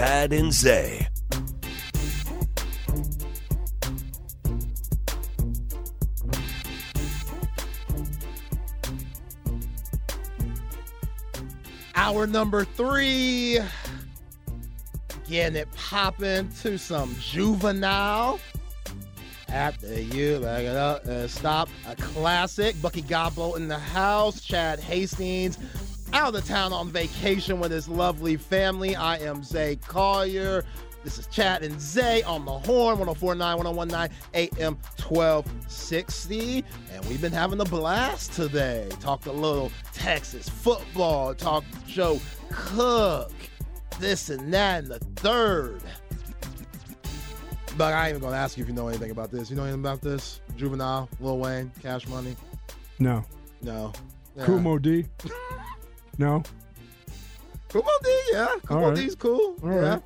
Chad and Zay. Hour number three. Getting it popping to some juvenile. After you back it up and stop. A classic. Bucky Godbolt in the house. Chad Hastings out of town on vacation with his lovely family. I am Zay Collier. This is Chad and Zay on the horn, 1049, 1019, AM 1260. And we've been having a blast today. Talked a little Texas football, talked Joe Cook, this and that, and the third. But I ain't even gonna ask you if you know anything about this. You know anything about this? Juvenile, Lil Wayne, Cash Money? No. No. Yeah. Kumo D. no. Kumo D, yeah. Kumo right. D's cool. All yeah. right.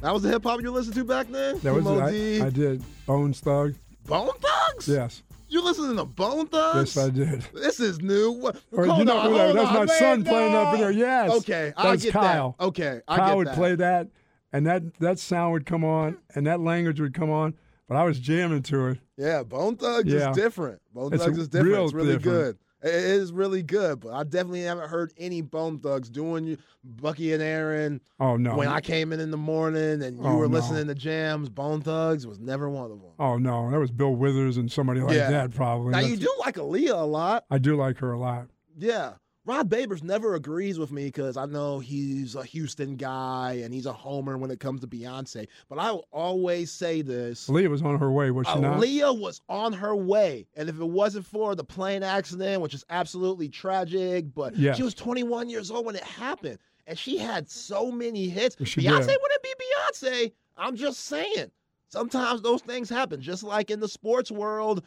That was the hip hop you listened to back then? That was Kumo I, D. I did. Bones Thug. Bone Thugs? Yes. You listening to Bone Thugs? Yes, I did. This is new. What- Or, Hold you know, on, hold that's on, my son playing up in there. Yes. Okay, I That's get Kyle. that. Okay, I Kyle would that. play that, and that that sound would come on, and that language would come on. But I was jamming to it. Yeah, Bone Thugs Yeah. is different. Bone It's Thugs is different. It's really different. good. It is really good, but I definitely haven't heard any Bone Thugs doing you, Bucky and Aaron. Oh no. When I came in in the morning and you Oh, were no. listening to jams, Bone Thugs was never one of them. oh no, that was Bill Withers and somebody like Yeah. that probably. Now you do like Aaliyah a lot. I do like her a lot. Yeah. Rod Babers never agrees with me because I know he's a Houston guy and he's a homer when it comes to Beyonce. But I will always say this. Leah was on her way, was she uh, not? Leah was on her way. And if it wasn't for the plane accident, which is absolutely tragic, but Yes. she was 21 years old when it happened. And she had so many hits. She Beyonce did. wouldn't be Beyonce. I'm just saying. Sometimes those things happen, just like in the sports world.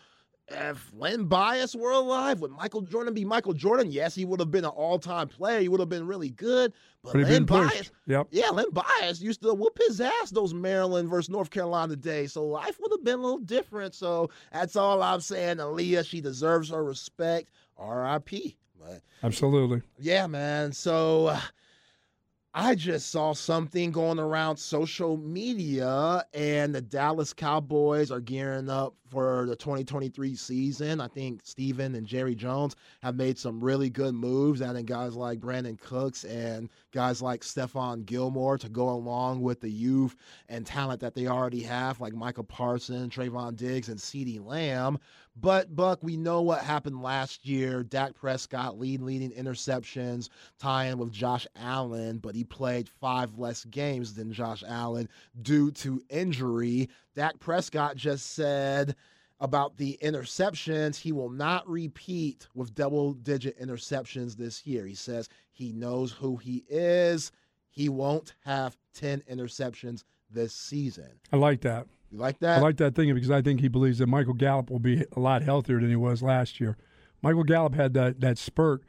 If Len Bias were alive, would Michael Jordan be Michael Jordan? Yes, he would have been an all-time player. He would have been really good. But, But Len. Bias, Yep. yeah, Len Bias used to whoop his ass those Maryland versus North Carolina days. So life would have been a little different. So that's all I'm saying. Aaliyah, she deserves her respect. R.I.P. But Absolutely. yeah, man. So uh, I just saw something going around social media, and the Dallas Cowboys are gearing up for the 2023 season. I think Stephen and Jerry Jones have made some really good moves, adding guys like Brandin Cooks and guys like Stephon Gilmore to go along with the youth and talent that they already have, like Michael Parsons, Trayvon Diggs, and CeeDee Lamb. But Buck, we know what happened last year. Dak Prescott lead leading interceptions, tying with Josh Allen, but he played five less games than Josh Allen due to injury. Dak Prescott just said about the interceptions, he will not repeat with double digit interceptions this year. He says he knows who he is. He won't have 10 interceptions this season. I like that. You like that? I like that thing because I think he believes that Michael Gallup will be a lot healthier than he was last year. Michael Gallup had that, that spurt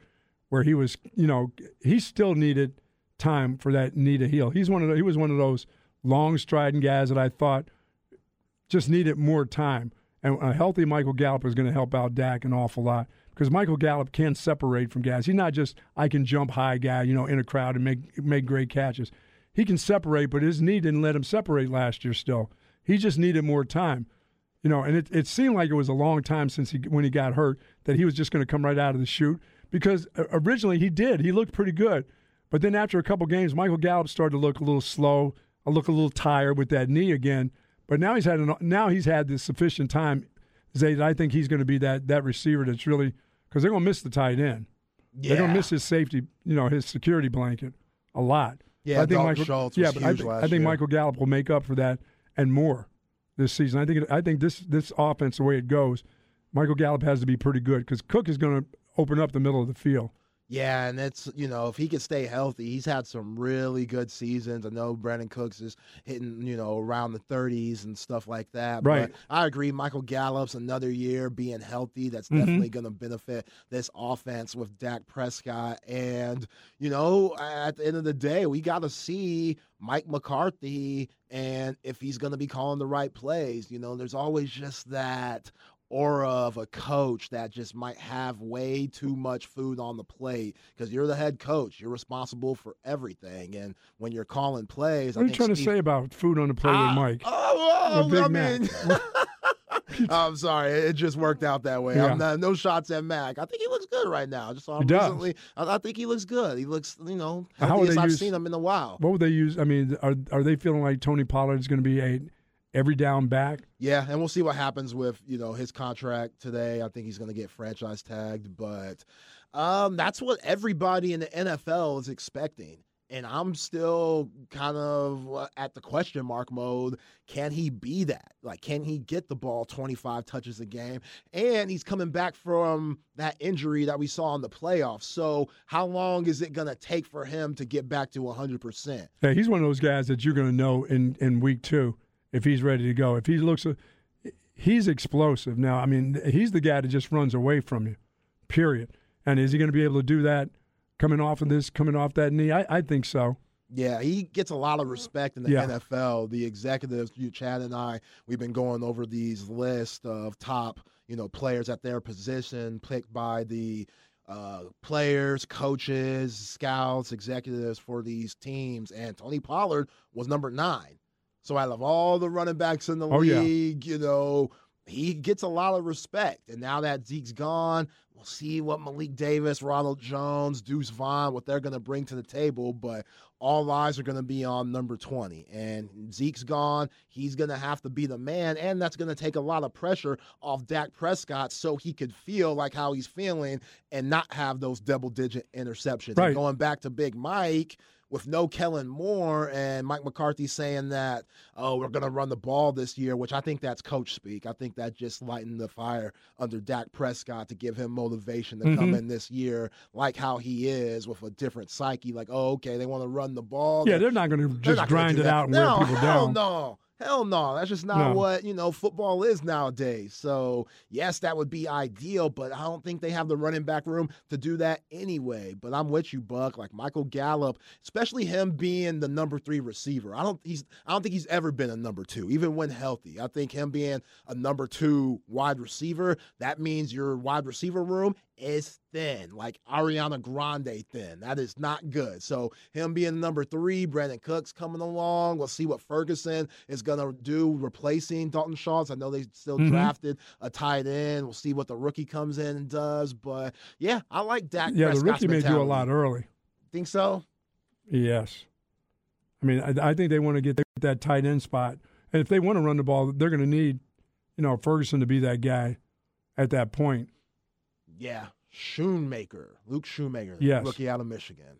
where he was, you know, he still needed time for that knee to heal. He's one of the, he was one of those long striding guys that I thought just needed more time. And a healthy Michael Gallup is going to help out Dak an awful lot because Michael Gallup can separate from guys. He's not just I can jump high guy, you know, in a crowd and make make great catches. He can separate, but his knee didn't let him separate last year. Still, he just needed more time, you know. And it, it seemed like it was a long time since he when he got hurt that he was just going to come right out of the shoot because uh, originally he did. He looked pretty good, but then after a couple games, Michael Gallup started to look a little slow, I look a little tired with that knee again. But now he's had an, now he's had the sufficient time. Zay, that I think he's going to be that that receiver that's really because they're going to miss the tight end. Yeah. They're going to miss his safety, you know, his security blanket a lot. Yeah, I think Dalton Michael, Schultz yeah, but I, last I think year. Michael Gallup will make up for that and more this season. I think I think this this offense, the way it goes, Michael Gallup has to be pretty good because Cook is going to open up the middle of the field. Yeah, and it's you know if he can stay healthy, he's had some really good seasons. I know Brandin Cooks is hitting you know around the 30s and stuff like that. Right. But I agree, Michael Gallup's another year being healthy. That's Mhm. definitely going to benefit this offense with Dak Prescott. And you know at the end of the day, we got to see Mike McCarthy and if he's going to be calling the right plays. You know, there's always just that aura of a coach that just might have way too much food on the plate because you're the head coach. You're responsible for everything. And when you're calling plays, What are you trying to say about food on the plate Ah, with Mike? Oh, I mean, I'm sorry. It just worked out that way. Yeah. I'm not, no shots at Mac. I think he looks good right now. I just saw him recently. I, I think he looks good. He looks, you know, How healthiest I've use- seen him in a while. What would they use? I mean, are are they feeling like Tony Pollard is going to be a every down back? Yeah, and we'll see what happens with you know his contract today. I think he's going to get franchise tagged, but um, that's what everybody in the NFL is expecting. And I'm still kind of uh, at the question mark mode. Can he be that? Like, can he get the ball 25 touches a game? And he's coming back from that injury that we saw in the playoffs. So, how long is it going to take for him to get back to 100%? Hey, he's one of those guys that you're going to know in in week two if he's ready to go. If he looks, he's explosive. Now, I mean, he's the guy that just runs away from you. Period. And is he going to be able to do that coming off of this, coming off that knee? I, I think so. Yeah, he gets a lot of respect in the Yeah. NFL. The executives, you, Chad and I, we've been going over these lists of top, you know, players at their position picked by the uh, players, coaches, scouts, executives for these teams, and Tony Pollard was number nine. So out of all the running backs in the Oh, yeah. league, you know, he gets a lot of respect. And now that Zeke's gone, we'll see what Malik Davis, Ronald Jones, Deuce Vaughn, what they're going to bring to the table. But all eyes are going to be on number 20. And Zeke's gone. He's going to have to be the man. And that's going to take a lot of pressure off Dak Prescott so he could feel like how he's feeling and not have those double digit interceptions. Right. And going back to Big Mike with no Kellen Moore and Mike McCarthy saying that, oh, we're going to run the ball this year, which I think that's coach speak. I think that just lightened the fire under Dak Prescott to give him motivation to come Mhm. in this year like how he is with a different psyche. Like, oh, okay, they want to run the ball. Yeah, They- they're not going to just grind it out and no, wear people down. No. Hell no. That's just not No. what, you know, football is nowadays. So, yes, that would be ideal, but I don't think they have the running back room to do that anyway. But I'm with you, Buck. Like Michael Gallup, especially him being the number three receiver. I don't he's I don't think he's ever been a number two, even when healthy. I think him being a number two wide receiver, that means your wide receiver room is thin, like Ariana Grande thin. That is not good. So him being number three, Brandin Cooks coming along. We'll see what Ferguson is gonna do replacing Dalton Schultz. I know they still Mhm. drafted a tight end. We'll see what the rookie comes in and does. But yeah, I like Dak. Yeah, the Prescott's rookie may do a lot early. Think so? Yes. I mean, I, I think they want to get that tight end spot. And if they want to run the ball, they're going to need, you know, Ferguson to be that guy at that point. Yeah, Schoonmaker, Luke Schoonmaker, Yes. rookie out of Michigan.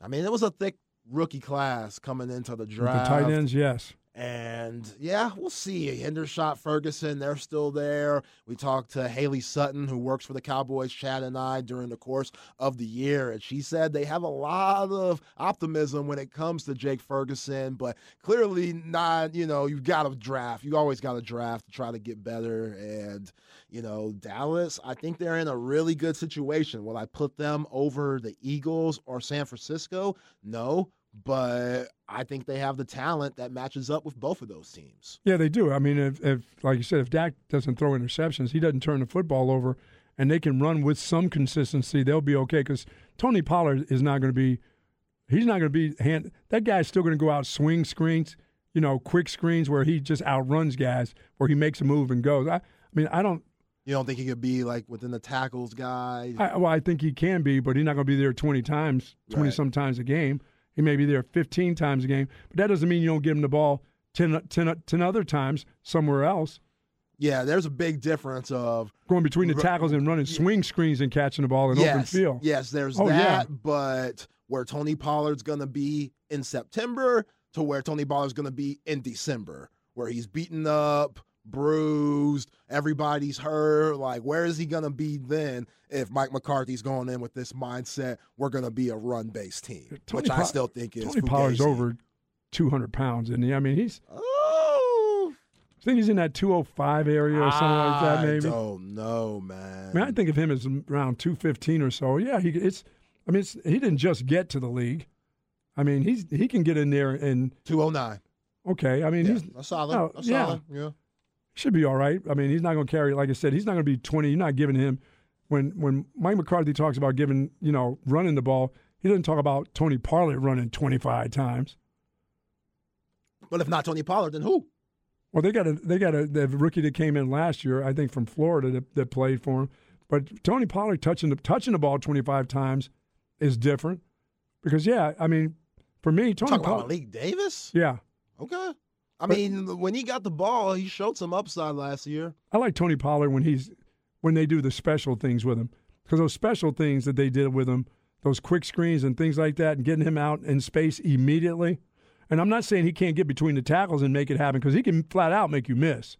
I mean, it was a thick rookie class coming into the With draft. the tight ends, yes. And yeah, we'll see. Hendershot, Ferguson, they're still there. We talked to Haley Sutton, who works for the Cowboys, Chad and I, during the course of the year. And she said they have a lot of optimism when it comes to Jake Ferguson, but clearly not, you know, you've got to draft. You always got to draft to try to get better. And, you know, Dallas, I think they're in a really good situation. Will I put them over the Eagles or San Francisco? No but I think they have the talent that matches up with both of those teams. Yeah, they do. I mean, if, if like you said, if Dak doesn't throw interceptions, he doesn't turn the football over, and they can run with some consistency, they'll be okay. Because Tony Pollard is not going to be, he's not going to be hand. That guy's still going to go out swing screens, you know, quick screens where he just outruns guys, where he makes a move and goes. I, I mean, I don't. You don't think he could be like within the tackles guy? I, well, I think he can be, but he's not going to be there twenty times, twenty Right. some times a game. He may be there 15 times a game, but that doesn't mean you don't give him the ball 10, 10, 10 other times somewhere else. Yeah, there's a big difference of Going between the tackles and running swing screens and catching the ball in yes, open field. Yes, there's Oh, yeah. that, but where Tony Pollard's going to be in September to where Tony Pollard's going to be in December, where he's beaten up, bruised, everybody's hurt. Like, where is he going to be then if Mike McCarthy's going in with this mindset? We're going to be a run based team, Tony which I still think is Tony Pollard's over 200 pounds, isn't he? I mean, he's Oh, I think he's in that 205 area or something like that, maybe. I don't know, man. I mean, I think of him as around 215 or so. Yeah, he it's. I mean, it's, he didn't just get to the league. I mean, he's he can get in there and 209. okay. I mean, Yeah, he's that's solid. oh, that's yeah. solid. Yeah. Should be all right. I mean, he's not going to carry. Like I said, he's not going to be 20. You're not giving him when when Mike McCarthy talks about giving you know running the ball. He doesn't talk about Tony Pollard running 25 times. But if not Tony Pollard, then who? Well, they got a they got a the rookie that came in last year, I think from Florida that, that played for him. But Tony Pollard touching the touching the ball 25 times is different because yeah, I mean, for me, Tony Pollard, Malik Davis? yeah, Okay. I But- mean, when he got the ball, he showed some upside last year. I like Tony Pollard when he's when they do the special things with him because those special things that they did with him, those quick screens and things like that, and getting him out in space immediately. And I'm not saying he can't get between the tackles and make it happen because he can flat out make you miss.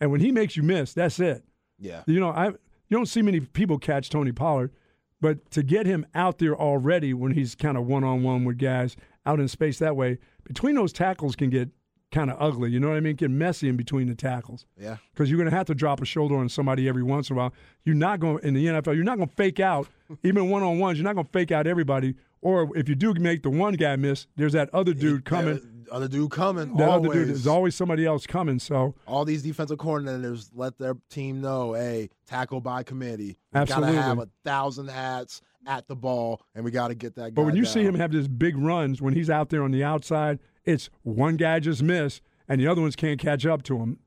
And when he makes you miss, that's it. Yeah. You know, I you don't see many people catch Tony Pollard, but to get him out there already when he's kind of one on one with guys out in space that way, between those tackles can get kind of ugly. You know what I mean? Get messy in between the tackles Yeah. because you're going to have to drop a shoulder on somebody every once in a while. You're not going in the NFL. You're not going to fake out even one on ones. You're not going to fake out everybody. Or if you do make the one guy miss, there's that other dude coming. Other dude coming. That always. other dude. There's always somebody else coming. So All these defensive coordinators let their team know, hey, tackle by committee. We Absolutely. gotta have a thousand hats at the ball, and we got to get that. Guy But when you see him have these big runs when he's out there on the outside, it's one guy just missed and the other ones can't catch up to him.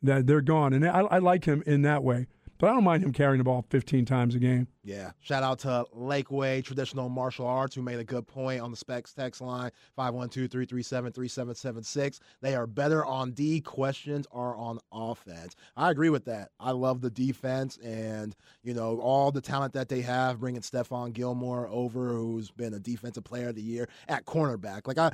That they're gone, and I, I like him in that way. But I don't mind him carrying the ball 15 times a game. Yeah. Shout out to Lakeway Traditional Martial Arts who made a good point on the Specs text line 512-337-3776. They are better on D. Questions are on offense. I agree with that. I love the defense and, you know, all the talent that they have, bringing Stephon Gilmore over, who's been a defensive player of the year at cornerback. Like I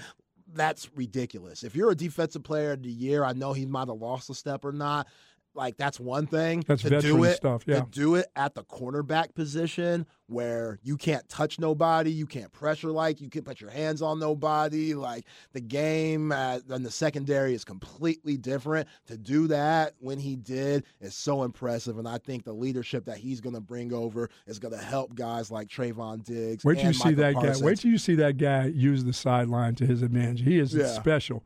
that's ridiculous. If you're a defensive player of the year, I know he might have lost a step or not. Like that's one thing. That's to do it, stuff, yeah. To do it at the cornerback position where you can't touch nobody, you can't pressure like, you can't put your hands on nobody. Like the game uh, at, in the secondary is completely different. To do that when he did is so impressive, and I think the leadership that he's going to bring over is going to help guys like Trayvon Diggs. Wait till you and see that Parsons. guy. Wait till you see that guy use the sideline to his advantage. He is Yeah. special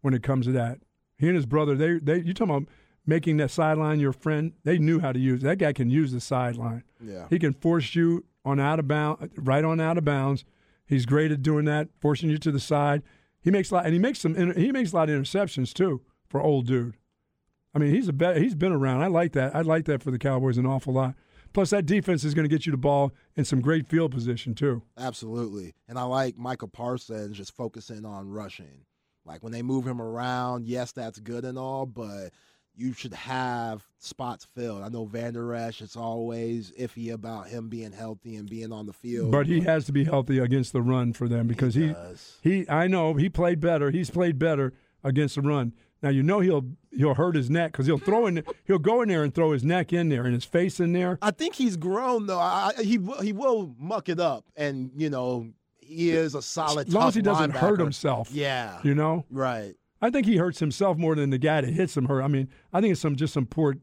when it comes to that. He and his brother, they they you talking about making that sideline your friend? They knew how to use it. that guy. Can use the sideline. Yeah. He can force you on out of bound, right on out of bounds. He's great at doing that, forcing you to the side. He makes a lot, and he makes some. He makes a lot of interceptions too for old dude. I mean, he's a be, he's been around. I like that. I like that for the Cowboys an awful lot. Plus, that defense is going to get you the ball in some great field position too. Absolutely. And I like Michael Parsons just focusing on rushing. Like when they move him around, yes, that's good and all, but you should have spots filled. I know Vander Esch, it's always iffy about him being healthy and being on the field. But he has to be healthy against the run for them because he does. he I know he played better. He's played better against the run. Now you know he'll he'll hurt his neck because he'll throw in he'll go in there and throw his neck in there and his face in there. I think he's grown though. I, he will- he will muck it up, and you know he is a solid. As long as he doesn't hurt himself. Yeah, You know, right. I think he hurts himself more than the guy that hits him hurt. I mean, I think it's some just some poor.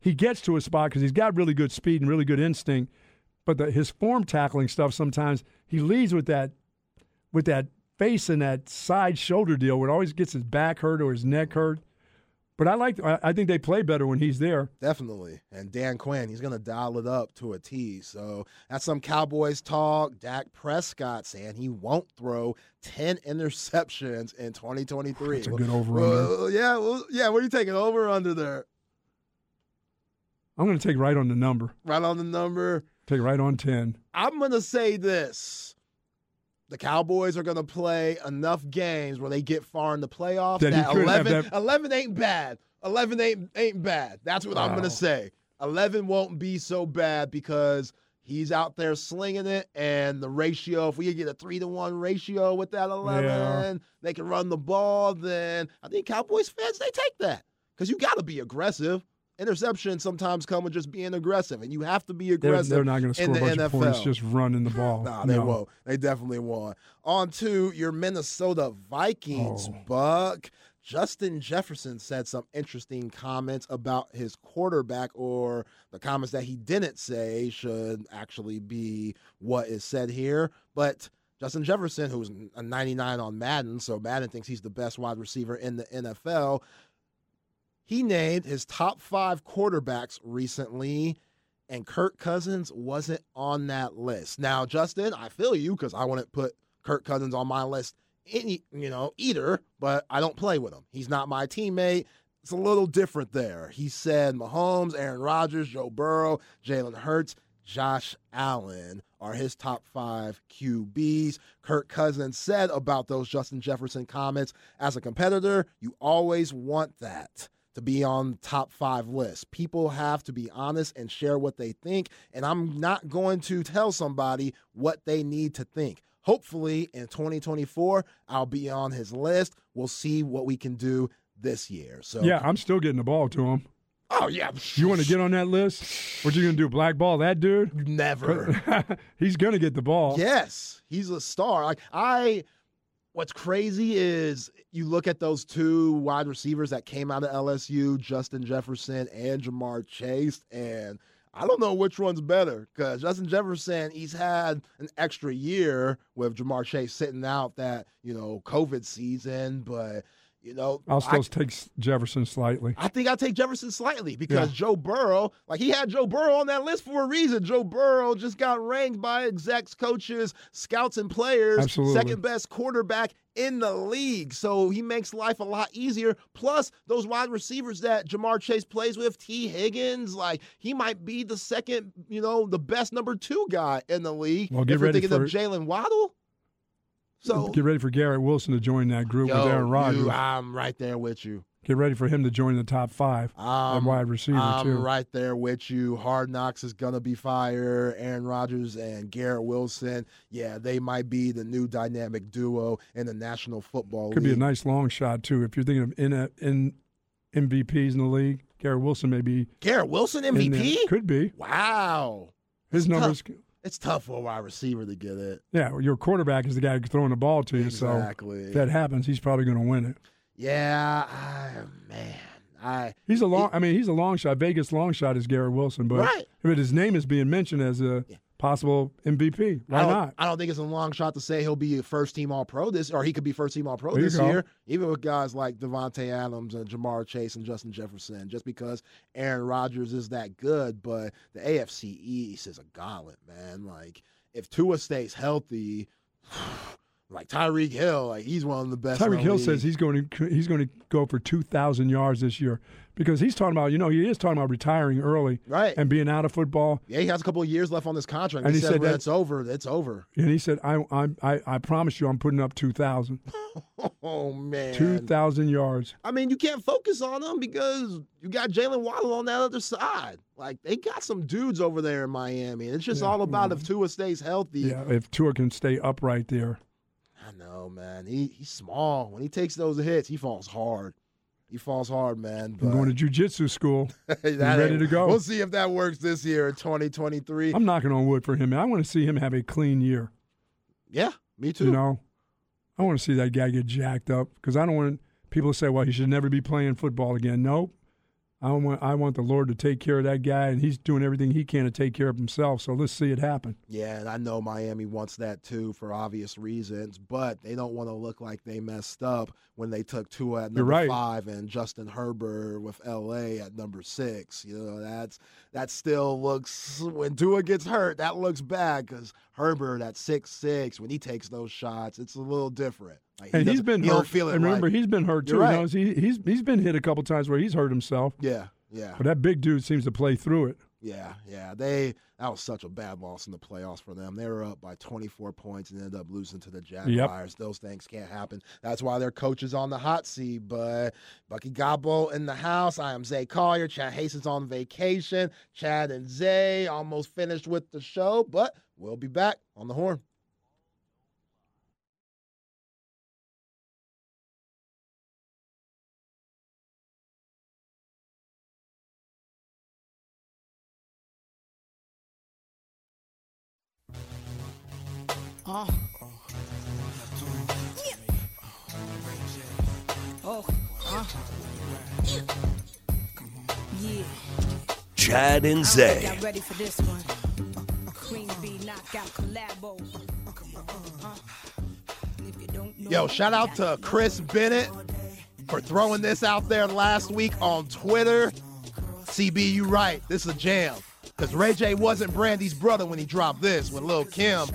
He gets to a spot because he's got really good speed and really good instinct, but the, his form tackling stuff sometimes he leads with that with that face and that side shoulder deal where it always gets his back hurt or his neck hurt. But I like. I, think they play better when he's there. Definitely. And Dan Quinn, he's going to dial it up to a T. So that's some Cowboys talk. Dak Prescott saying he won't throw 10 interceptions in 2023. That's a good over-under. Well, yeah, well, yeah. What are you taking over under there? I'm going to take right on the number. Right on the number. Take right on ten. I'm going to say this. The Cowboys are going to play enough games where they get far in the playoffs That that, 11, that- 11 ain't bad. 11 ain't, ain't bad. That's what I'm going to say. 11 won't be so bad because he's out there slinging it. And the ratio, if we get a 3 to 1 ratio with that 11, Yeah. they can run the ball, then I think Cowboys fans, they take that because you got to be aggressive. Interceptions sometimes come with just being aggressive, and you have to be They're, aggressive. they're not going to in score a the bunch of points NFL. just running the ball. Nah, they No. won't. They definitely won't. On to your Minnesota Vikings, Oh. Buck. Justin Jefferson said some interesting comments about his quarterback, or the comments that he didn't say should actually be what is said here. But Justin Jefferson, who's a 99 on Madden, so Madden thinks he's the best wide receiver in the NFL, he named his top five quarterbacks recently, and Kirk Cousins wasn't on that list. Now, Justin, I feel you because I wouldn't put Kirk Cousins on my list any, you know, either, but I don't play with him. He's not my teammate. It's a little different there. He said Mahomes, Aaron Rodgers, Joe Burrow, Jalen Hurts, Josh Allen are his top five QBs. Kirk Cousins said about those Justin Jefferson comments as a competitor, you always want that to be on top five list. People have to be honest and share what they think, and I'm not going to tell somebody what they need to think. Hopefully, in 2024, I'll be on his list. We'll see what we can do this year. So, Yeah, I'm still getting the ball to him. oh yeah, You want to get on that list? What you to do? Blackball that dude? never. He's to get the ball. Yes, he's a star. Like I what's crazy is you look at those two wide receivers that came out of LSU, Justin Jefferson and Ja'Marr Chase, and I don't know which one's better because Justin Jefferson, he's had an extra year with Ja'Marr Chase sitting out that, you know, COVID season, but you know, I'll I- still take Jefferson slightly. I think I'll take Jefferson slightly because Yeah. Joe Burrow, like he had Joe Burrow on that list for a reason. Joe Burrow just got ranked by execs, coaches, scouts, and players Absolutely. second best quarterback in the league. So he makes life a lot easier. Plus, those wide receivers that Ja'Marr Chase plays with, Tee Higgins, like he might be the second, you know, the best number two guy in the league. Well, get if ready thinking of for- Jaylen Waddle. So Get ready for Garrett Wilson to join that group yo, with Aaron Rodgers. you, I'm right there with you. Get ready for him to join the top five. Um, and wide receiver I'm too. right there with you. Hard Knocks is gonna be fire. Aaron Rodgers and Garrett Wilson, yeah, they might be the new dynamic duo in the National Football league. Could be a nice long shot too. If you're thinking of in, in MVPs in the league, Garrett Wilson may be Garrett Wilson. MVP. Could be Wow, his numbers. It's tough for a wide receiver to get it. Yeah, your quarterback is the guy throwing the ball to you. So Exactly. if that happens, he's probably going to win it. yeah, I, man, I He's a long. I mean, he's a long shot. Vegas long shot is Garrett Wilson, but Right. if his name is being mentioned as a possible MVP, why I don't. I don't think it's a long shot to say he'll be a first team All Pro this, or he could be first team All Pro There this year, even with guys like Davante Adams and Ja'Marr Chase and Justin Jefferson. Just because Aaron Rodgers is that good, but the AFC East is a gauntlet, man. Like if Tua stays healthy, like Tyreek Hill, like he's one of the best. Tyreek Hill league. says he's going to he's going to go for two thousand yards this year because he's talking about you know he is talking about retiring early right. and being out of football. yeah, he has a couple of years left on this contract. And he, he said, said when that- it's over, it's over. And he said, "I I I, I promise you, I'm putting up two thousand. Oh man, Two thousand yards. I mean, you can't focus on them because you got Jaylen Waddle on that other side. Like they got some dudes over there in Miami. It's just Yeah, all about if Tua stays healthy. Yeah, if Tua can stay upright there. I know, man. He he's small. When he takes those hits, he falls hard. He falls hard, man. I'm going to jujitsu school. ready to go. We'll see if that works this year in 2023. I'm knocking on wood for him. I want to see him have a clean year. yeah, me too. You know, I want to see that guy get jacked up because I don't want people to say, "Well, he should never be playing football again." Nope. I want I want the Lord to take care of that guy, and he's doing everything he can to take care of himself. So let's see it happen. Yeah, and I know Miami wants that too for obvious reasons, but they don't want to look like they messed up when they took Tua at number right. five and Justin Herbert with LA at number six. You know, that's that still looks when Tua gets hurt, that looks bad because Herbert at six six when he takes those shots, it's a little different. Like, he And he's been he hurt. Feel it and remember, right. he's been hurt too. Right. know, he, he's he's been hit a couple times where he's hurt himself. yeah, yeah. But that big dude seems to play through it. Yeah, yeah. They that was such a bad loss in the playoffs for them. They were up by 24 points and ended up losing to the Jaguars. Yep. Those things can't happen. That's why their coach is on the hot seat. But Bucky Godbolt in the house. I am Zay Collier. Chad Hastings on vacation. Chad and Zay almost finished with the show, but we'll be back on the horn. Oh. Uh. Yeah. Chad and Zay. Got ready for this one. Queen Bee knockout collabo. Yo, shout out to Chris Bennett for throwing this out there last week on Twitter. CB, you right. This is a jam. Because Ray J wasn't Brandy's brother when he dropped this, with Lil Kim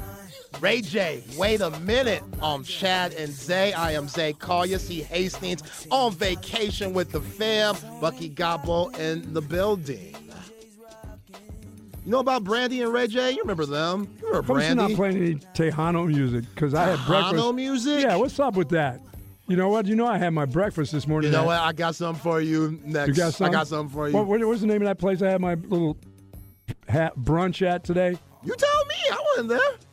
Ray J, wait a minute um, on Chad and Zay. I am Zay Collier, C. Hastings on vacation with the fam. Bucky Godbolt in the building. You know about Brandy and Ray J? You remember them? You remember Brandy? not playing any Tejano music because I had breakfast. Tejano music? Yeah, what's up with that? You know what? You know I had my breakfast this morning. You know what? I got something for you next. You got something? I got something for you. What, what, what's the name of that place I had my little hat brunch at today? You tell me. I wasn't there.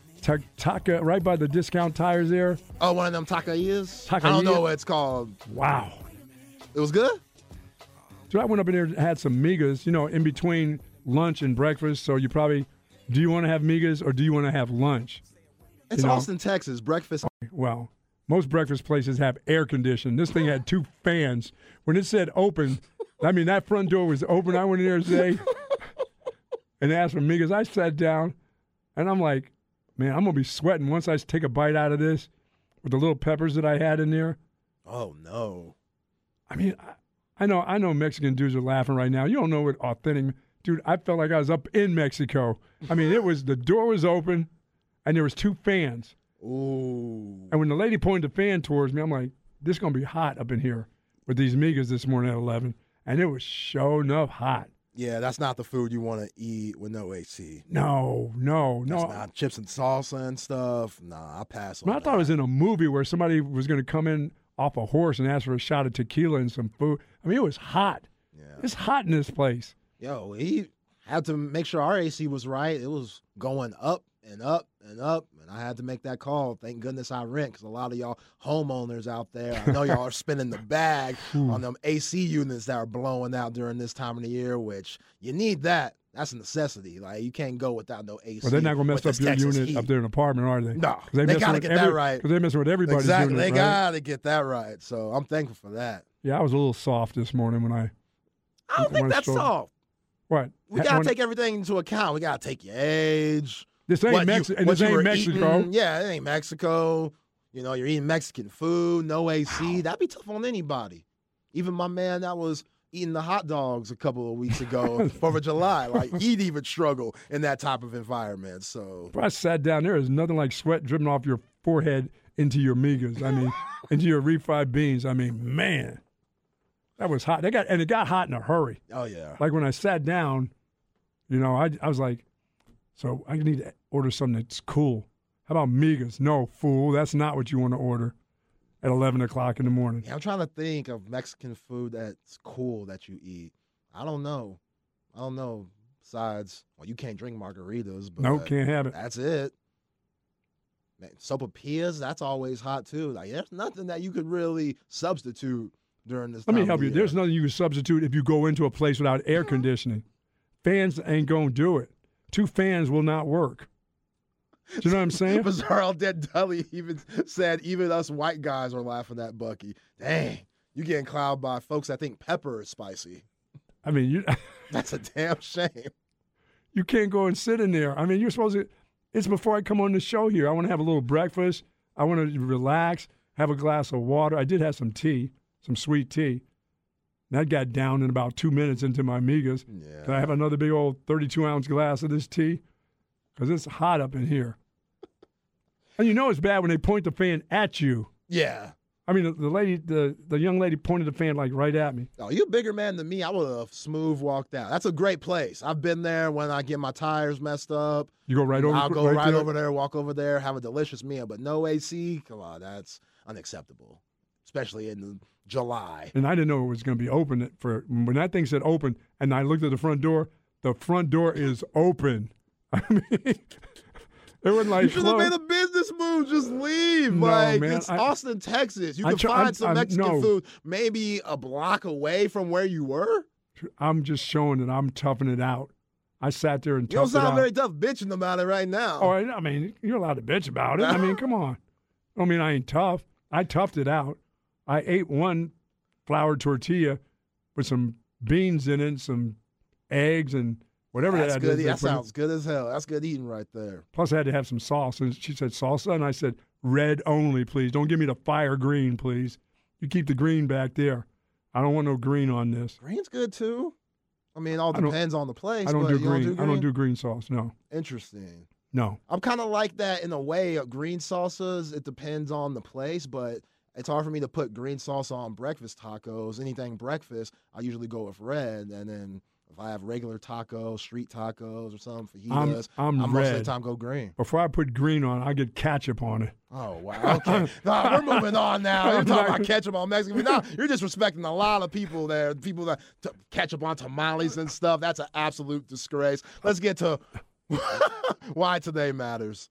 Taka, uh, right by the discount tires there. Oh, one of them Takayas? I don't know what it's called. Wow. It was good? So I went up in there and had some migas, you know, in between lunch and breakfast. So you probably, do you want to have migas or do you want to have lunch? It's you know? Austin, Texas. Breakfast. Well, most breakfast places have air conditioning. This thing had two fans. When it said open, I mean, that front door was open. I went in there today and asked for migas. I sat down and I'm like, man, I'm gonna be sweating once I take a bite out of this with the little peppers that I had in there. Oh no! I mean, I, I know, I know, Mexican dudes are laughing right now. You don't know what authentic, dude. I felt like I was up in Mexico. I mean, it was the door was open, and there was two fans. Ooh! And when the lady pointed the fan towards me, I'm like, this is gonna be hot up in here with these migas this morning at 11, and it was sure enough hot. Yeah, that's not the food you want to eat with no AC. No, no, no. That's not chips and salsa and stuff. Nah, I pass on. I thought it was in a movie where somebody was going to come in off a horse and ask for a shot of tequila and some food. I mean, it was hot. Yeah, it's hot in this place. Yo, he had to make sure our AC was right. It was going up and up and up, and I had to make that call. Thank goodness I rent because a lot of y'all homeowners out there, I know y'all are spending the bag on them AC units that are blowing out during this time of the year, which you need that. That's a necessity. Like you can't go without no AC. Well, they're not gonna mess up your Texas unit heat. up there in the apartment, are they? No, they, they gotta get every, that right. Because they're messing with everybody's exactly. unit. They right? gotta get that right. So I'm thankful for that. Yeah, I was a little soft this morning when I. I don't think that's soft. What? We gotta take everything into account. We gotta take your age this ain't, Mex- you, this ain't Mexico. Eating. Yeah, it ain't Mexico. You know, you're eating Mexican food, no AC. Wow. That'd be tough on anybody. Even my man that was eating the hot dogs a couple of weeks ago, Fourth of July, like he'd even struggle in that type of environment. So I sat down. There's nothing like sweat dripping off your forehead into your migas. I mean, into your refried beans. I mean, man, that was hot. They got and it got hot in a hurry. Oh yeah. Like when I sat down, you know, I I was like, so I need to order something that's cool. How about migas? No, fool, that's not what you want to order at 11 o'clock in the morning. Yeah, I'm trying to think of Mexican food that's cool that you eat. I don't know. I don't know. Besides, well, you can't drink margaritas. But nope, can't have it. That's it. Man, sopapillas, that's always hot too. Like, there's nothing that you could really substitute during this. Let me help you. There's nothing you can substitute if you go into a place without air conditioning. Fans ain't gonna do it. Two fans will not work. Do you know what I'm saying? Bizarre all Dead Dully even said even us white guys are laughing at Bucky. Dang, you getting clouded by folks that think pepper is spicy. I mean, you, that's a damn shame. You can't go and sit in there. I mean, you're supposed to. It's before I come on the show here. I want to have a little breakfast. I want to relax, have a glass of water. I did have some tea, some sweet tea. That got down in about two minutes into my migas. Yeah. Can I have another big old 32 ounce glass of this tea? Because it's hot up in here. and you know it's bad when they point the fan at you. Yeah. I mean, the, the lady, the the young lady pointed the fan like right at me. Oh, you a bigger man than me. I would have smooth walked out. That's a great place. I've been there when I get my tires messed up. You go right over. I'll go right, right, there? over there, walk over there, have a delicious meal, but no AC. Come on, that's unacceptable, especially in July. And I didn't know it was going to be open for when that thing said open, and I looked at the front door. The front door is open. I mean, it wasn't like You should have made a business move. Just leave. No, like man, it's I- Austin, Texas. You I can try- find I'm- some Mexican no. food maybe a block away from where you were. I'm just showing that I'm toughing it out. I sat there and You don't sound very tough bitching about it right now. Oh, I I mean, you're allowed to bitch about it. I mean, come on. I mean, I ain't tough. I toughed it out. I ate one flour tortilla with some beans in it, some eggs, and whatever That's that good. is. That they put in- sounds good as hell. That's good eating right there. Plus, I had to have some sauce. And she said, salsa? And I said, red only, please. Don't give me the fire green, please. You keep the green back there. I don't want no green on this. Green's good too. I mean, it all depends on the place. I don't do green. Do I don't do green sauce. No, Interesting. no. I'm kind of like that in a way. Uh, green salsas, it depends on the place, but it's hard for me to put green salsa on breakfast tacos. Anything breakfast, I usually go with red, and then if I have regular tacos, street tacos, or something I'm- fajitas, I'm I most of the time go green. Before I put green on, I get ketchup on it. Oh wow! Okay, nah, we're moving on now. You're talking about ketchup on Mexican. Now you're disrespecting a lot of people there. People that t- ketchup on tamales and stuff. That's an absolute disgrace. Let's get to why today matters.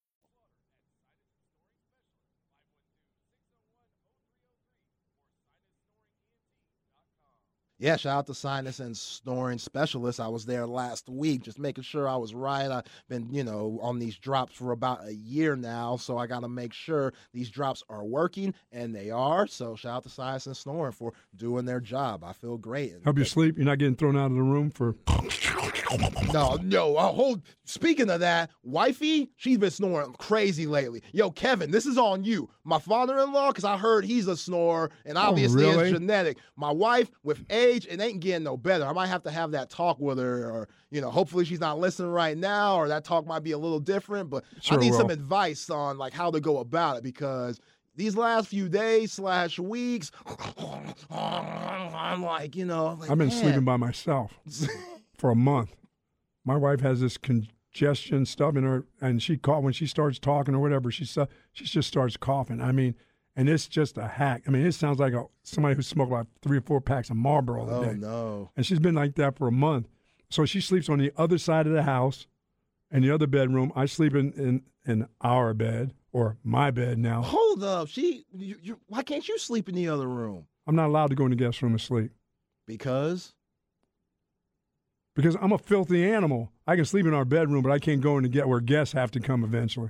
Yeah, shout out to sinus and snoring specialist. I was there last week, just making sure I was right. I've been, you know, on these drops for about a year now, so I got to make sure these drops are working, and they are. So shout out to sinus and snoring for doing their job. I feel great. Help you sleep. You're not getting thrown out of the room for. No, no. Uh, hold. Speaking of that, wifey, she's been snoring crazy lately. Yo, Kevin, this is on you. My father-in-law, because I heard he's a snorer, and obviously really? it's genetic. My wife, with age, it ain't getting no better. I might have to have that talk with her, or you know, hopefully she's not listening right now, or that talk might be a little different. But Sure I need some advice on like how to go about it because. These last few days slash weeks, I'm like, you know, like, I've been man. sleeping by myself for a month. My wife has this congestion stuff in her, and she cough when she starts talking or whatever. She su- she just starts coughing. I mean, and it's just a hack. I mean, it sounds like a somebody who smoked like three or four packs of Marlboro a Oh day. no. And she's been like that for a month. So she sleeps on the other side of the house, in the other bedroom. I sleep in in, in our bed or my bed now. Hold up, she. You, you, why can't you sleep in the other room? I'm not allowed to go in the guest room and sleep Because because I'm a filthy animal. I can sleep in our bedroom, but I can't go in to get where guests have to come eventually.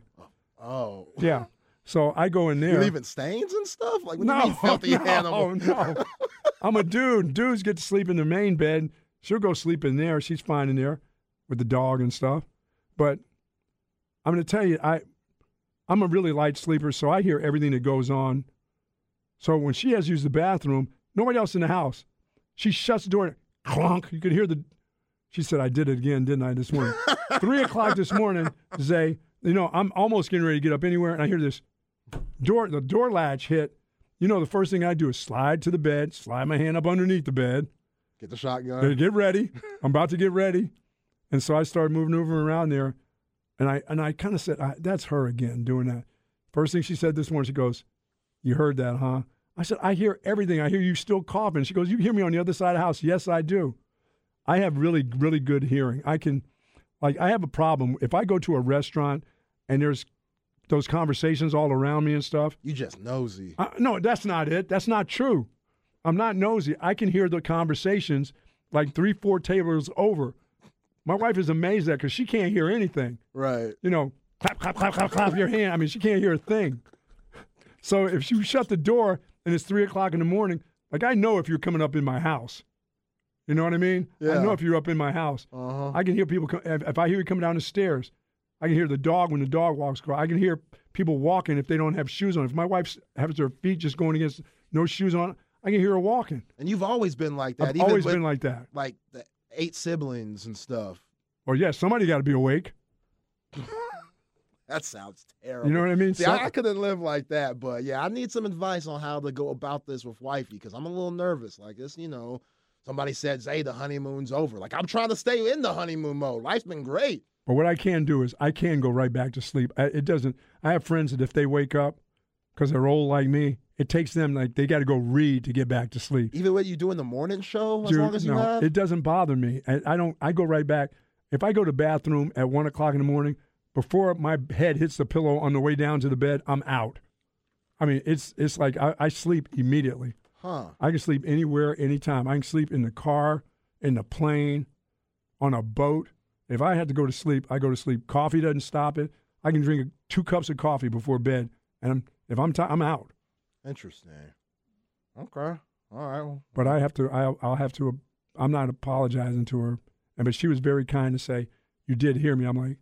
oh, Yeah. So I go in there. you leaving stains and stuff. Like what do no, you mean filthy no, animal? no. I'm a dude. Dudes get to sleep in the main bed. She'll go sleep in there. She's fine in there with the dog and stuff. But I'm going to tell you, I, I'm a really light sleeper, so I hear everything that goes on. So when she has used the bathroom, nobody else in the house. She shuts the door. Clunk. You could hear the. She said, "I did it again, didn't I?" This morning, three o'clock this morning. Zay, you know, I'm almost getting ready to get up anywhere, and I hear this door. The door latch hit. You know, the first thing I do is slide to the bed, slide my hand up underneath the bed, Get the shotgun. get ready. I'm about to get ready, and so I started moving over around there, and I and I kind of said, I, "That's her again doing that." First thing she said this morning, she goes, "You heard that, huh?" I said, "I hear everything. I hear you still coughing." She goes, "You hear me on the other side of the house?" Yes, I do. I have really, really good hearing. I can, like, I have a problem if I go to a restaurant and there's those conversations all around me and stuff. You just nosy. Uh, no, that's not it. That's not true. I'm not nosy. I can hear the conversations like three, four tables over. My wife is amazed at because she can't hear anything. Right. You know, clap, clap, clap, clap, clap your hand. I mean, she can't hear a thing. So if she shut the door and it's three o'clock in the morning, like I know if you're coming up in my house. You know what I mean? Yeah. I know if you're up in my house. Uh-huh. I can hear people. Come, if, if I hear you coming down the stairs, I can hear the dog when the dog walks across. I can hear people walking if they don't have shoes on. If my wife has her feet just going against no shoes on, I can hear her walking. And you've always been like that. I've even always with, been like that. like the eight siblings and stuff. Or yeah, somebody got to be awake. That sounds terrible. You know what I mean? See, So- I, I couldn't live like that, but yeah, I need some advice on how to go about this with wifey because I'm a little nervous. Like this, you know, somebody said, hey, the honeymoon's over." Like I'm trying to stay in the honeymoon mode. Life's been great. But what I can do is I can go right back to sleep. I, it doesn't. I have friends that if they wake up because they're old like me, it takes them like they got to go read to get back to sleep. Even when you do in the morning show, as Dude, long as you no, have. it doesn't bother me. I, I don't. I go right back. If I go to bathroom at one o'clock in the morning, before my head hits the pillow on the way down to the bed, I'm out. I mean, it's it's like I, I sleep immediately. Huh? I can sleep anywhere, anytime. I can sleep in the car, in the plane, on a boat. If I had to go to sleep, I go to sleep. Coffee doesn't stop it. I can drink two cups of coffee before bed, and I'm, if I'm ti I'm out. Interesting. Okay. All right. Well, But I have to. I'll, I'll have to. I'm not apologizing to her, and but she was very kind to say, "You did hear me." I'm like,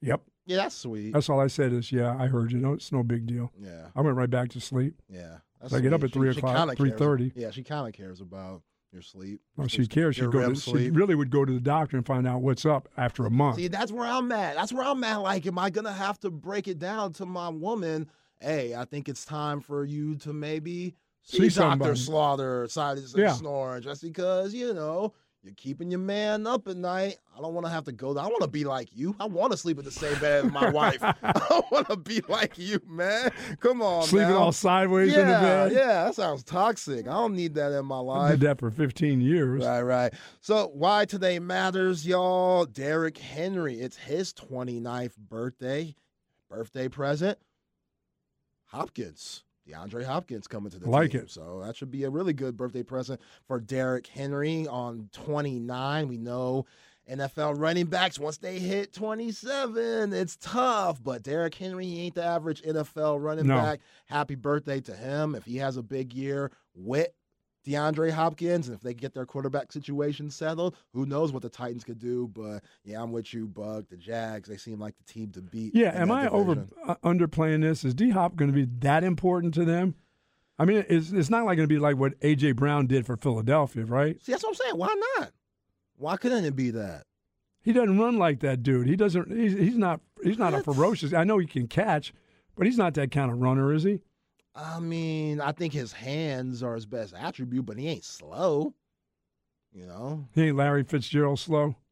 "Yep." Yeah, that's sweet. That's all I said is, "Yeah, I heard you." No, it's no big deal. yeah. I went right back to sleep. Yeah. So I get up at 3 She- she o'clock, kinda 3:30. Yeah, she kind of cares about your sleep. Oh, she cares. She go. To, she really would go to the doctor and find out what's up after a month. See, that's where I'm at. That's where I'm at. Like, am I gonna have to break it down to my woman? Hey, I think it's time for you to maybe see, See Doctor. Slaughter side of Yeah. snoring, just because you know you're keeping your man up at night. I don't want to have to go. I want to be like you. I want to sleep in the same bed as my wife. I want to be like you, man. Come on, Sleeping now. all sideways yeah, in the bed. yeah, that sounds toxic. I don't need that in my life. I did that for 15 years. Right, right. So, why today matters, y'all? Derrick Henry. It's his 29th birthday. Birthday present. Hopkins. DeAndre Hopkins coming to the Like team. it. So that should be a really good birthday present for Derrick Henry on 29. We know NFL running backs, once they hit 27, it's tough. But Derrick Henry he ain't the average NFL running No. back. Happy birthday to him. If he has a big year with DeAndre Hopkins, and if they get their quarterback situation settled, who knows what the Titans could do? But yeah, I'm with you, Bug. The Jags, they seem like the team to beat. Yeah, am I over division. uh, underplaying this? Is D Hop going to be that important to them? I mean, it's, it's not like going to be like what AJ Brown did for Philadelphia, right? See, that's what I'm saying. Why not? Why couldn't it be that? He doesn't run like that dude. He doesn't. He's, he's not. He's not a ferocious. I know he can catch, but he's not that kind of runner, is he? I mean, I think his hands are his best attribute, but he ain't slow. You know, He ain't Larry Fitzgerald slow.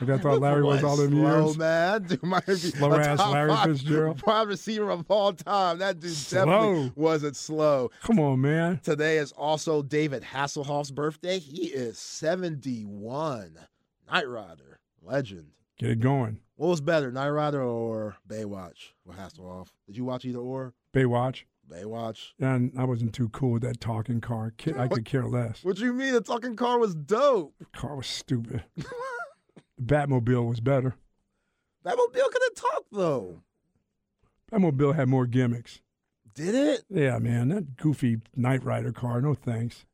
Like I thought Larry was all them slow, years. man. Dude might be Slow ass Larry five Fitzgerald. wide receiver of all time. That dude Slow. definitely wasn't slow. Come on, man. Today is also David Hasselhoff's birthday. He is 71. Knight Rider, legend. Get it going. What was better, Knight Rider or Baywatch with Hasselhoff? Did you watch either or? Baywatch. Baywatch. And I wasn't too cool with that talking car. Ki- I could care less. What do you mean? The talking car was dope. The car was stupid. the Batmobile was better. Batmobile couldn't talk though. Batmobile had more gimmicks. Did it? Yeah, man, that goofy Knight Rider car. No thanks.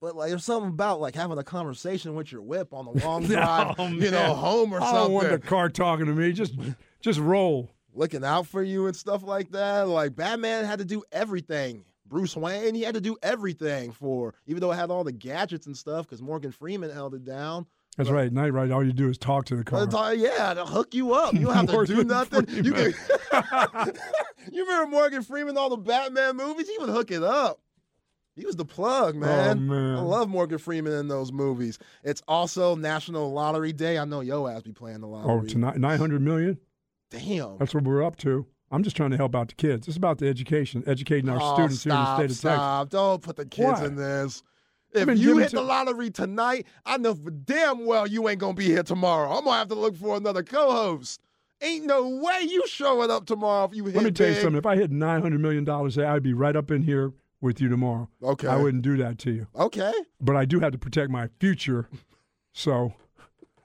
But like, there's something about like having a conversation with your whip on the long Oh, drive, you know, home or I don't want the something, car talking to me. Just, just roll. Looking out for you and stuff like that. Like Batman had to do everything. Bruce Wayne, he had to do everything for, even though it had all the gadgets and stuff, because Morgan Freeman held it down. That's right. Knight Rider. All you do is talk to the car. But all- yeah, to hook you up. You don't have to do nothing. You, can, you remember Morgan Freeman, all the Batman movies? He would hook it up. He was the plug, man. Oh, man. I love Morgan Freeman in those movies. It's also National Lottery Day. I know yo ass be playing the oh, lottery. Oh, tonight, nine hundred million. Damn. That's what we're up to. I'm just trying to help out the kids. It's about the education, educating our Oh, students stop, here in the state of Texas. stop. Don't put the kids in this. If you hit to- the lottery tonight, I know for damn well you ain't gonna be here tomorrow. I'm gonna have to look for another co-host. Ain't no way you showing up tomorrow if you hit Let me tell you big. something. If I hit nine hundred million dollars, today, I'd be right up in here with you tomorrow. Okay. I wouldn't do that to you, Okay. but I do have to protect my future. So,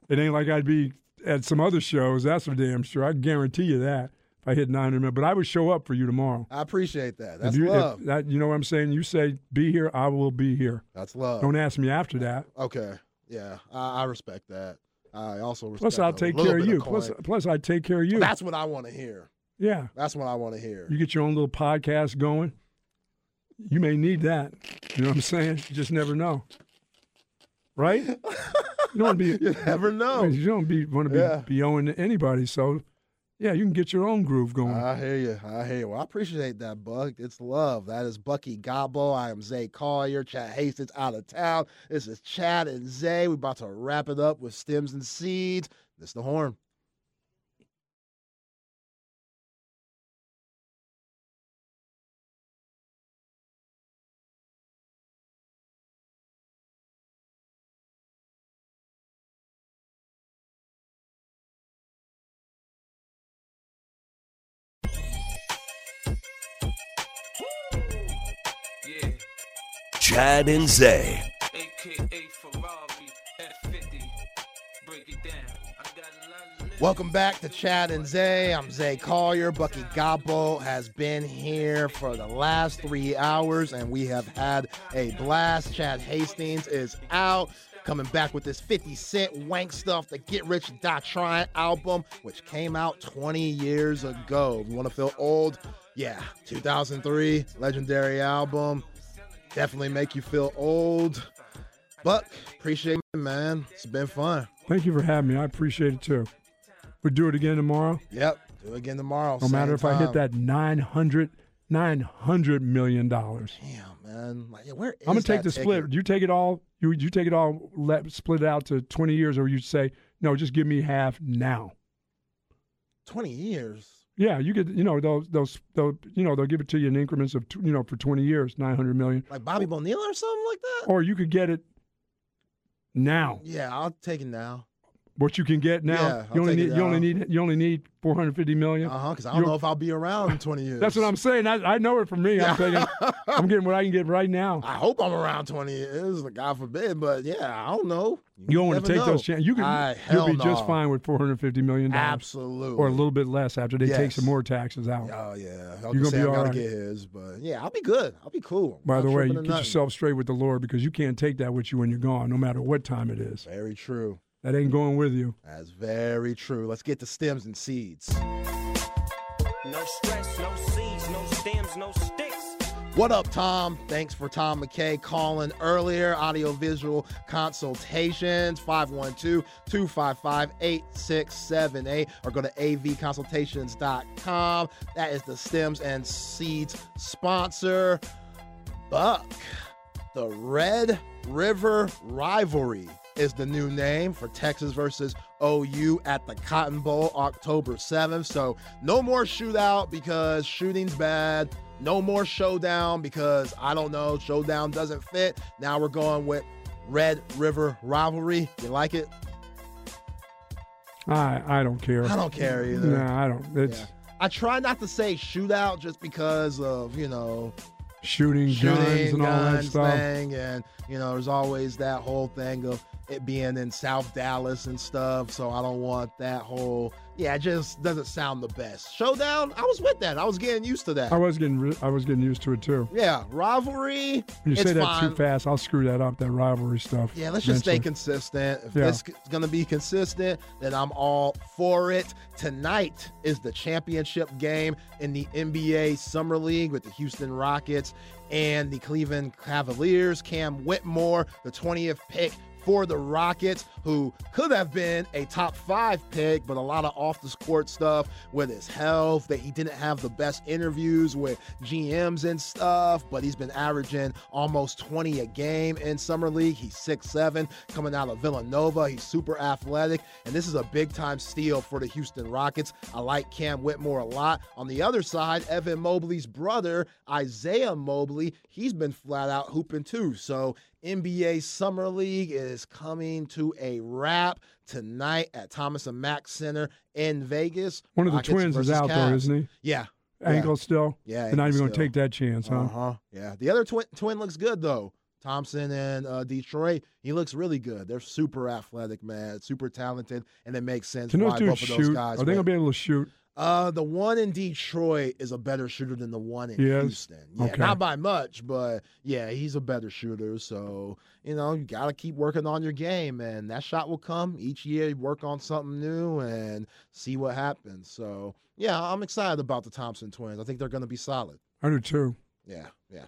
It ain't like I'd be at some other shows. That's for damn sure. I guarantee you that if I hit 900 million. But I would show up for you tomorrow. I appreciate that. That's you, love. that, you know what I'm saying? You say be here, I will be here. That's love. Don't ask me after that. Okay. Yeah, I, I respect that. I also respect. Plus, I'll take care of you. coin. Plus, plus, I take care of you. that's what I want to hear. yeah. That's what I want to hear. You get your own little podcast going. You may need that. You know what I'm saying? You just never know. Right? You don't want to be. You never know. You don't be want to be, Yeah. be owing to anybody. So, yeah, you can get your own groove going. I hear you. I hear you. Well, I appreciate that, Buck. It's love. That is Bucky Godbolt. I am Zay Collier. Chad Hastings out of town. This is Chad and Zay. We're about to wrap it up with stems and seeds. This is the horn. Chad and Zay. AKA Ferrari F50. Break it down. I got a lot Welcome back to Chad and Zay. I'm Zay Collier. Bucky Godbolt has been here for the last three hours, and we have had a blast. Chad Hastings is out. Coming back with this 50 Cent wank stuff, the Get Rich Die Trying album, which came out 20 years ago. If you want to feel old, yeah, 2003, legendary album. Definitely make you feel old. Buck, appreciate it, man. It's been fun. Thank you for having me. I appreciate it too. We do it again tomorrow. Yep. Do it again tomorrow. No matter if I hit that 900, 900 million dollars. Damn, man. Like, where is I'm gonna take the split. ticket? You take it all. You you take it all. Let split it out to 20 years, or you say no, just give me half now. 20 years. Yeah, you get you know those those they'll you know they'll give it to you in increments of you know for 20 years, 900 million, Like Bobby Bonilla or something like that? or you could get it now. Yeah, I'll take it now. What you can get now, Yeah, you only need you only need you only need 450 million. Uh huh. Because I don't You're- know if I'll be around in 20 years. That's what I'm saying. I, I know it from me. I'm thinking I'm getting what I can get right now. I hope I'm around 20 years. God forbid. But yeah, I don't know. You don't want to take know. those chances. You I- can you'll be just fine with 450 million dollars, Absolutely. or a little bit less after they take some more taxes out. Oh, yeah. You're I'll gonna say be all gotta get his. But yeah, I'll be good. I'll be cool. By the way, you get nothing. yourself straight with the Lord because you can't take that with you when you're gone, no matter what time it is. Very true. That ain't going with you. That's very true. Let's get to stems and seeds. No stress, no seeds, no stems, no sticks. What up, Tom? Thanks for Tom McKay calling earlier. Audiovisual consultations, 512 255 8678, or go to avconsultations.com. That is the Stems and Seeds sponsor. Buck, the Red River Rivalry is the new name for Texas versus OU at the Cotton Bowl October 7th. So no more shootout because shooting's bad. No more showdown because I don't know, showdown doesn't fit. Now we're going with Red River Rivalry. You like it? I I don't care. I don't care either. Nah, I don't. It's Yeah. I try not to say shootout just because of, you know, shooting, shooting guns and all that stuff. thing, and you know, there's always that whole thing of it being in South Dallas and stuff. So I don't want that whole. Yeah, it just doesn't sound the best. Showdown, I was with that. I was getting used to that. I was getting re- I was getting used to it too. yeah, rivalry. You it's say that fine. too fast, I'll screw that up. That rivalry stuff. Yeah, let's just stay consistent. If Yeah. this is going to be consistent, then I'm all for it. Tonight is the championship game in the NBA Summer League with the Houston Rockets and the Cleveland Cavaliers. Cam Whitmore, the 20th pick for the Rockets, who could have been a top five pick, but a lot of off the court stuff with his health, that he didn't have the best interviews with GMs and stuff, but he's been averaging almost 20 a game in Summer League. He's 6'7, coming out of Villanova. He's super athletic, and this is a big time steal for the Houston Rockets. I like Cam Whitmore a lot. On the other side, Evan Mobley's brother, Isaiah Mobley, he's been flat out hooping too. So NBA Summer League is coming to a wrap tonight at Thomas and Mack Center in Vegas. One of the Rockets twins is out there, Cavs. isn't he? Yeah. Ankle still. Yeah, They're not even going to take that chance, huh? Uh huh. Yeah. The other twin twin looks good though. Thompson and uh, Detroit, he looks really good. They're super athletic, man, super talented, and it makes sense Can those dudes shoot? guys. Are they gonna be able to shoot? Uh, the one in Detroit is a better shooter than the one in He is? Houston. Yeah, Okay. not by much, but yeah, he's a better shooter. So you know, you got to keep working on your game, and that shot will come each year. You work on something new and see what happens. So yeah, I'm excited about the Thompson twins. I think they're going to be solid. I do too. Yeah, yeah.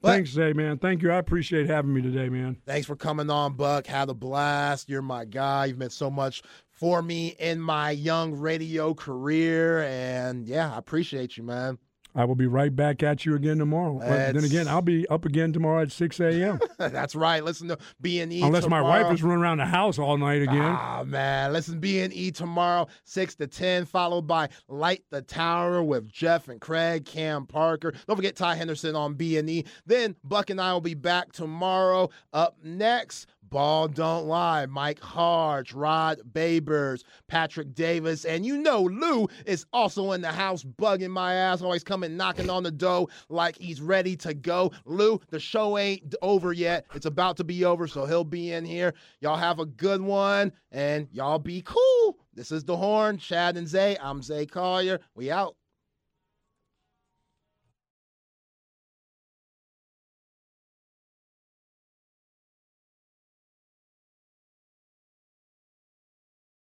But Thanks, Zay, man. Thank you. I appreciate having me today, man. Thanks for coming on, Buck. Had a blast. You're my guy. You've meant so much for me in my young radio career, and yeah, I appreciate you, man. I will be right back at you again tomorrow. But then again, I'll be up again tomorrow at 6 a.m. That's right. Listen to B and E. Unless my wife is running around the house all night again. Ah man, listen B and E tomorrow, six to ten, followed by Light the Tower with Jeff and Craig, Cam Parker. Don't forget Ty Henderson on B and E. Then Buck and I will be back tomorrow. Up next. Ball Don't Lie, Mike Harge, Rod Babers, Patrick Davis, and you know Lou is also in the house bugging my ass, always coming knocking on the door like he's ready to go. Lou, the show ain't over yet. It's about to be over, so he'll be in here. Y'all have a good one, and y'all be cool. This is The Horn, Chad and Zay. I'm Zay Collier. We out.